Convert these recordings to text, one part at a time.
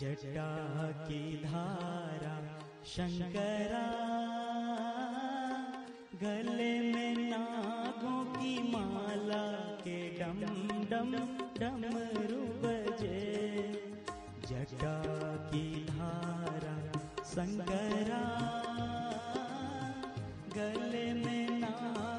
जटा की धारा, शंकरा, गले में नागों की माला के डम डम डमरू बजे जटा की धारा, शंकरा, गले में नागों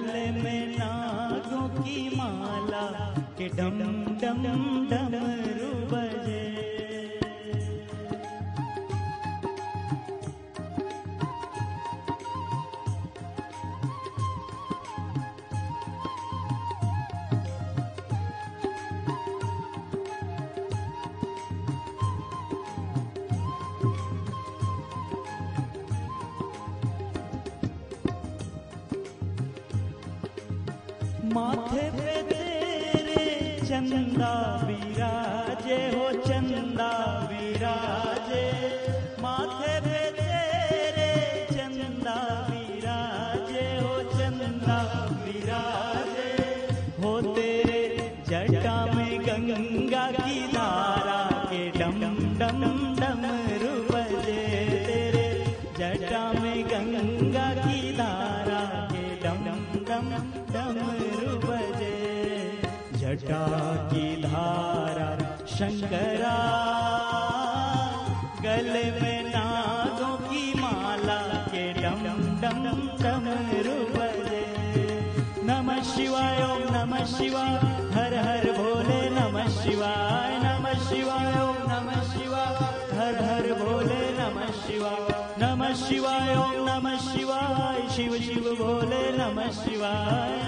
गले में नागों की माला के डम डम डमरू बजे माथे पे तेरे चंदा शंकरा गले में नागों की माला के डम डम डमरू बजे नमः शिवाय ओम नमः शिवाय हर हर भोले नमः शिवाय नमः शिवाय ओम नमः शिवाय हर हर भोले नमः शिवाय। नमः शिवाय ओम नमः शिवाय शिव शिव भोले नमः शिवाय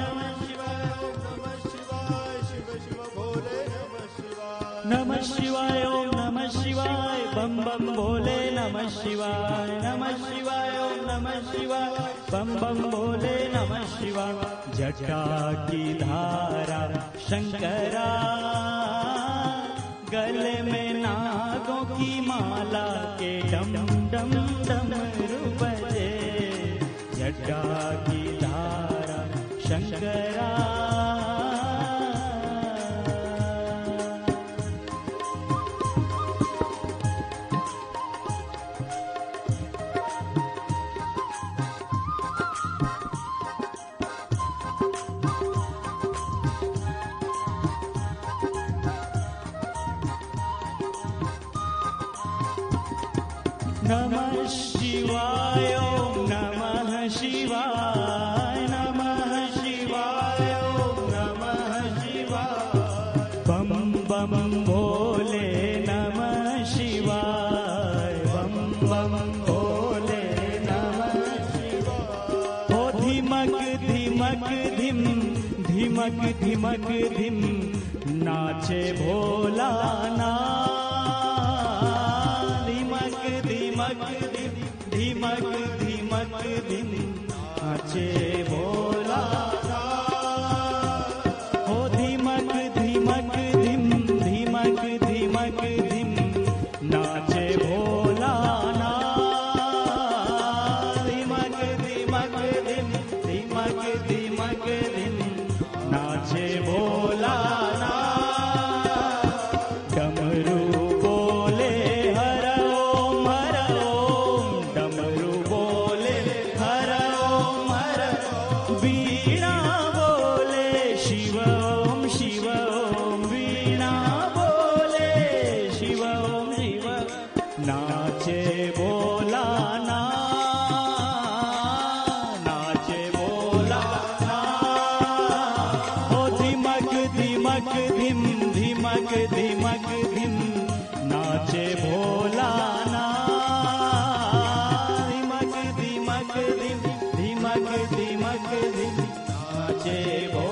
शिवाय ओम नमः शिवाय बम बम भोले नमः शिवाय नमः शिवाय ओम नमः शिवाय बम बम भोले नमः शिवाय जटा की धारा शंकरा गले में नागों की माला के डम डम डमरू बजे जटा की धारा शंकरा नमः शिवाय नमः शिवाय नमः शिवाय नमः बम बम भोले नमः शिवाय भोले नमः शिवाय। ओ धिमक धिमक धिम धिमक धिमक धिम नाचे भोला ना धिमक धिमक धिम नाचे नाचे बोला ना नाचे बोला ना। ओ धिमक धिमक धिम धिमक धिमक धिम नाचे भोला ना। धिमक धिमक धिम धिमक धिमक धिम नाचे भोला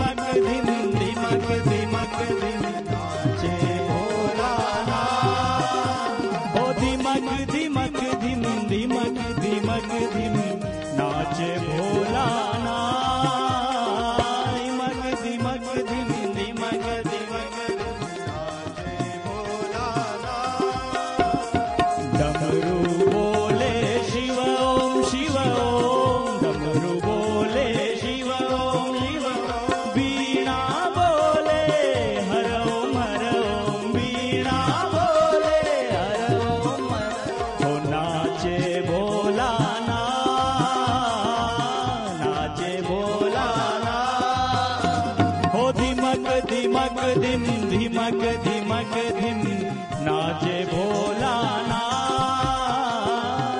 my murder. धिमक धिमक धिम नाचे भोला ना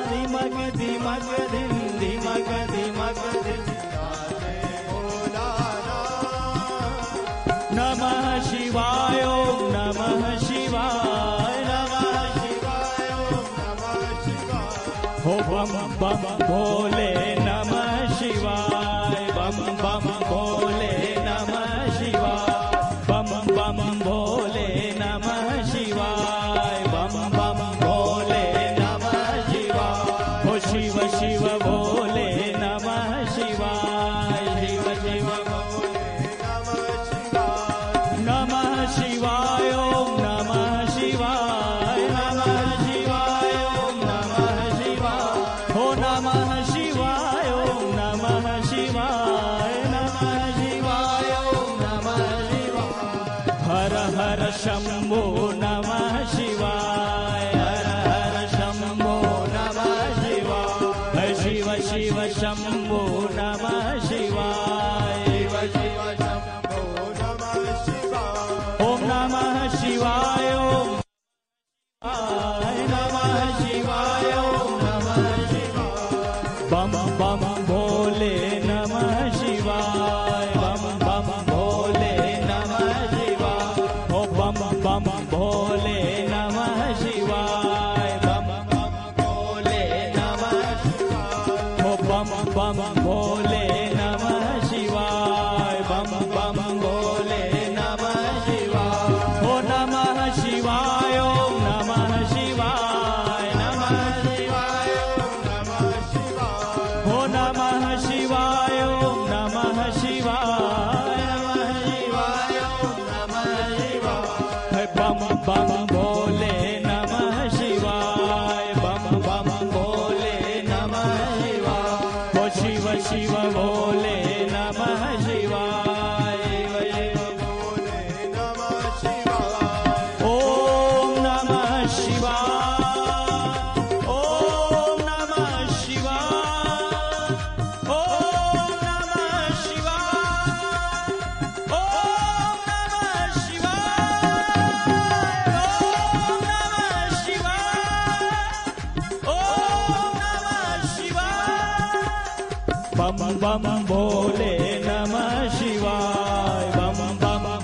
धिमक धिमक धिम धिमक धिमक धिम नाचे भोला ना नमः शिवाय ओम नमः शिवाय। नमः शिवाय ओम नमः शिवाय। हो बम बम भोले बम भोले नमः शिवाय बम बम भोले नमः शिवाय ओ नमः शिवाय ओम नमः शिवाय नमः शिवाय नमः शिवाय ओ नमः शिवाय ओम नमः शिवाय नमः शिवाय नमः शिवाय बम भोले नमः शिवाय।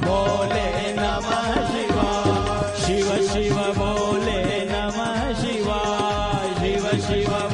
भोले नमः शिवाय। शिव शिव भोले नमः शिवाय। शिव शिव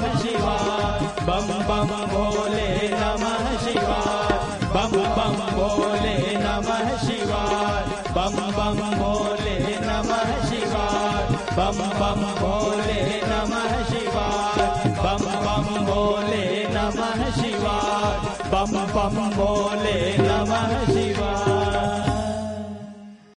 नमः शिवाय बम बम भोले नमः शिवाय बम बम भोले नमः शिवाय बम बम भोले नमः शिवाय बम बम भोले नमः शिवाय बम बम भोले नमः शिवाय बम बम भोले नमः शिवाय